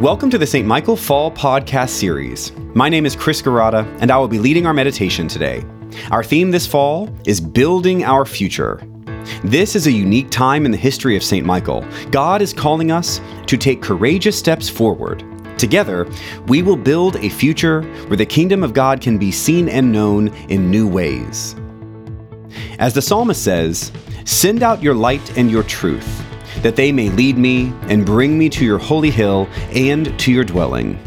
Welcome to the St. Michael Fall Podcast Series. My name is Chris Girata, and I will be leading our meditation today. Our theme this fall is Building Our Future. This is a unique time in the history of St. Michael. God is calling us to take courageous steps forward. Together, we will build a future where the kingdom of God can be seen and known in new ways. As the psalmist says, Send out your light and your truth that they may lead me and bring me to your holy hill and to your dwelling.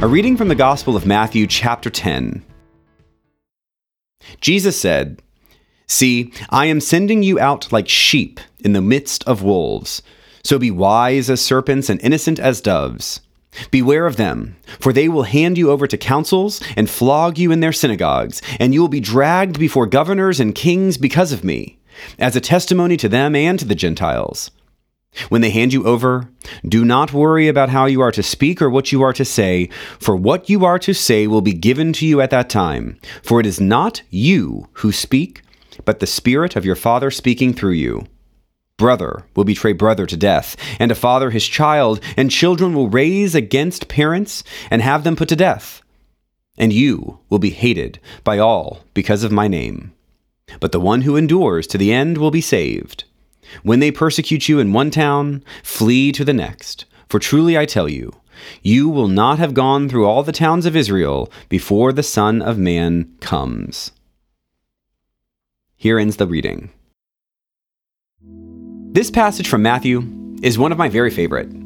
A reading from the Gospel of Matthew, chapter 10. Jesus said, See, I am sending you out like sheep in the midst of wolves. So be wise as serpents and innocent as doves. Beware of them, for they will hand you over to councils and flog you in their synagogues, and you will be dragged before governors and kings because of me as a testimony to them and to the Gentiles. When they hand you over, do not worry about how you are to speak or what you are to say, for what you are to say will be given to you at that time. For it is not you who speak, but the Spirit of your Father speaking through you. Brother will betray brother to death, and a father his child, and children will raise against parents and have them put to death. And you will be hated by all because of my name but the one who endures to the end will be saved. When they persecute you in one town, flee to the next. For truly I tell you, you will not have gone through all the towns of Israel before the Son of Man comes. Here ends the reading. This passage from Matthew is one of my very favorite.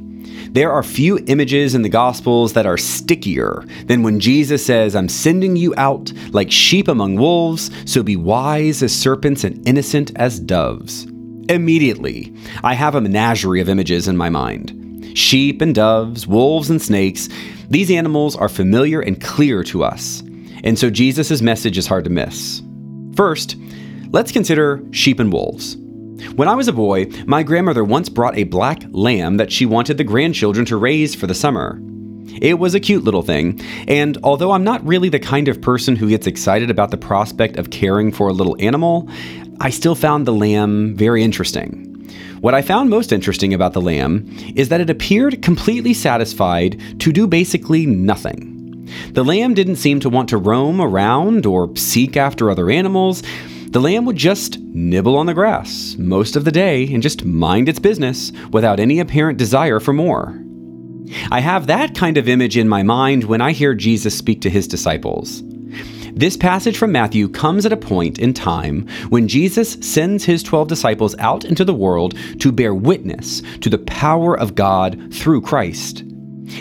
There are few images in the Gospels that are stickier than when Jesus says, I'm sending you out like sheep among wolves, so be wise as serpents and innocent as doves. Immediately, I have a menagerie of images in my mind. Sheep and doves, wolves and snakes, these animals are familiar and clear to us, and so Jesus' message is hard to miss. First, let's consider sheep and wolves. When I was a boy, my grandmother once brought a black lamb that she wanted the grandchildren to raise for the summer. It was a cute little thing, and although I'm not really the kind of person who gets excited about the prospect of caring for a little animal, I still found the lamb very interesting. What I found most interesting about the lamb is that it appeared completely satisfied to do basically nothing. The lamb didn't seem to want to roam around or seek after other animals. The lamb would just nibble on the grass most of the day and just mind its business without any apparent desire for more. I have that kind of image in my mind when I hear Jesus speak to his disciples. This passage from Matthew comes at a point in time when Jesus sends his 12 disciples out into the world to bear witness to the power of God through Christ.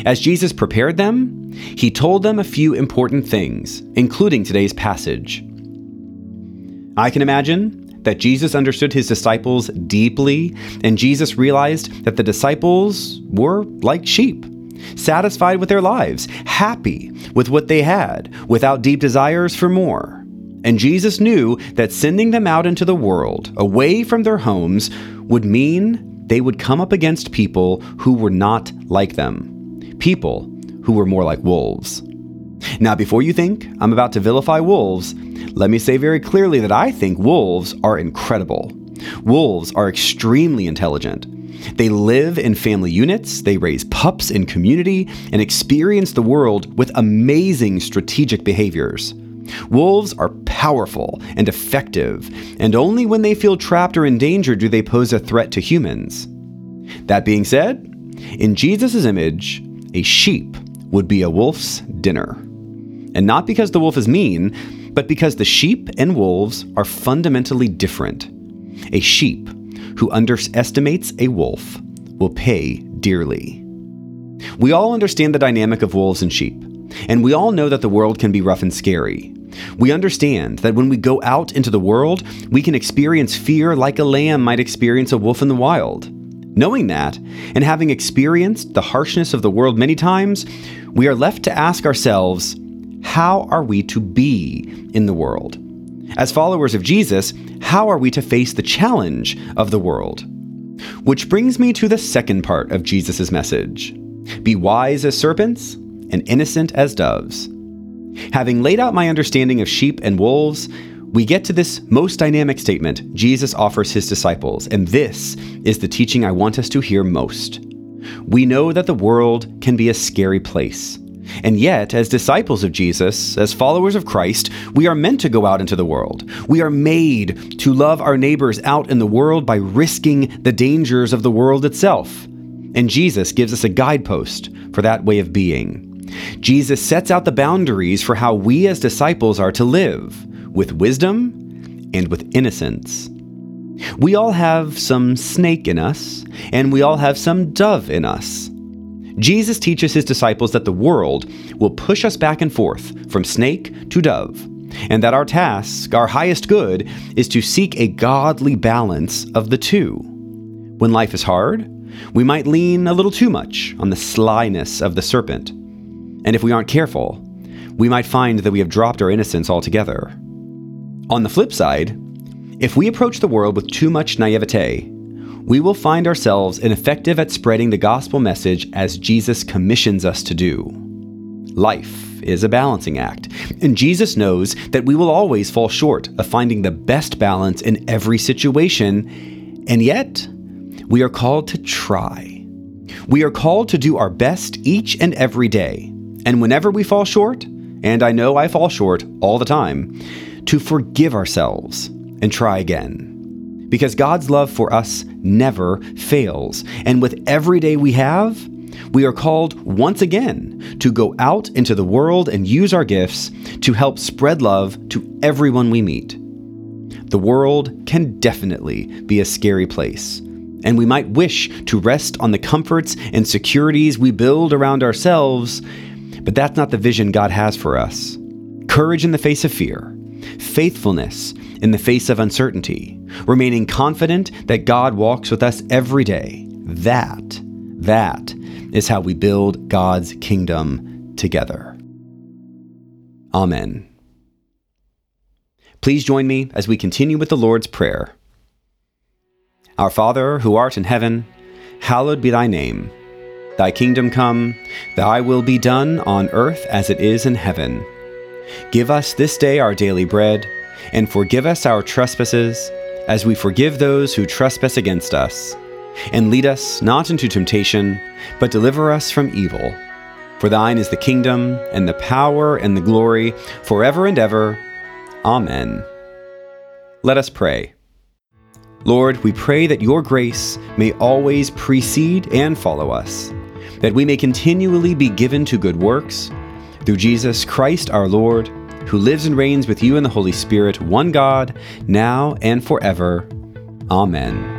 As Jesus prepared them, he told them a few important things, including today's passage. I can imagine that Jesus understood his disciples deeply, and Jesus realized that the disciples were like sheep, satisfied with their lives, happy with what they had, without deep desires for more. And Jesus knew that sending them out into the world, away from their homes, would mean they would come up against people who were not like them, people who were more like wolves. Now, before you think I'm about to vilify wolves, let me say very clearly that I think wolves are incredible. Wolves are extremely intelligent. They live in family units, they raise pups in community, and experience the world with amazing strategic behaviors. Wolves are powerful and effective, and only when they feel trapped or in danger do they pose a threat to humans. That being said, in Jesus' image, a sheep would be a wolf's dinner. And not because the wolf is mean, but because the sheep and wolves are fundamentally different. A sheep who underestimates a wolf will pay dearly. We all understand the dynamic of wolves and sheep, and we all know that the world can be rough and scary. We understand that when we go out into the world, we can experience fear like a lamb might experience a wolf in the wild. Knowing that, and having experienced the harshness of the world many times, we are left to ask ourselves how are we to be in the world? As followers of Jesus, how are we to face the challenge of the world? Which brings me to the second part of Jesus' message Be wise as serpents and innocent as doves. Having laid out my understanding of sheep and wolves, we get to this most dynamic statement Jesus offers his disciples, and this is the teaching I want us to hear most. We know that the world can be a scary place. And yet, as disciples of Jesus, as followers of Christ, we are meant to go out into the world. We are made to love our neighbors out in the world by risking the dangers of the world itself. And Jesus gives us a guidepost for that way of being. Jesus sets out the boundaries for how we as disciples are to live with wisdom and with innocence. We all have some snake in us, and we all have some dove in us. Jesus teaches his disciples that the world will push us back and forth from snake to dove, and that our task, our highest good, is to seek a godly balance of the two. When life is hard, we might lean a little too much on the slyness of the serpent. And if we aren't careful, we might find that we have dropped our innocence altogether. On the flip side, if we approach the world with too much naivete, we will find ourselves ineffective at spreading the gospel message as Jesus commissions us to do. Life is a balancing act, and Jesus knows that we will always fall short of finding the best balance in every situation, and yet, we are called to try. We are called to do our best each and every day, and whenever we fall short, and I know I fall short all the time, to forgive ourselves and try again because God's love for us never fails. And with every day we have, we are called once again to go out into the world and use our gifts to help spread love to everyone we meet. The world can definitely be a scary place, and we might wish to rest on the comforts and securities we build around ourselves, but that's not the vision God has for us. Courage in the face of fear, faithfulness in the face of uncertainty, remaining confident that God walks with us every day. That, that is how we build God's kingdom together. Amen. Please join me as we continue with the Lord's Prayer. Our Father, who art in heaven, hallowed be thy name. Thy kingdom come, thy will be done on earth as it is in heaven. Give us this day our daily bread, and forgive us our trespasses as we forgive those who trespass against us. And lead us not into temptation, but deliver us from evil. For thine is the kingdom, and the power, and the glory, forever and ever. Amen. Let us pray. Lord, we pray that your grace may always precede and follow us, that we may continually be given to good works, through Jesus Christ our Lord who lives and reigns with you in the Holy Spirit, one God, now and forever. Amen.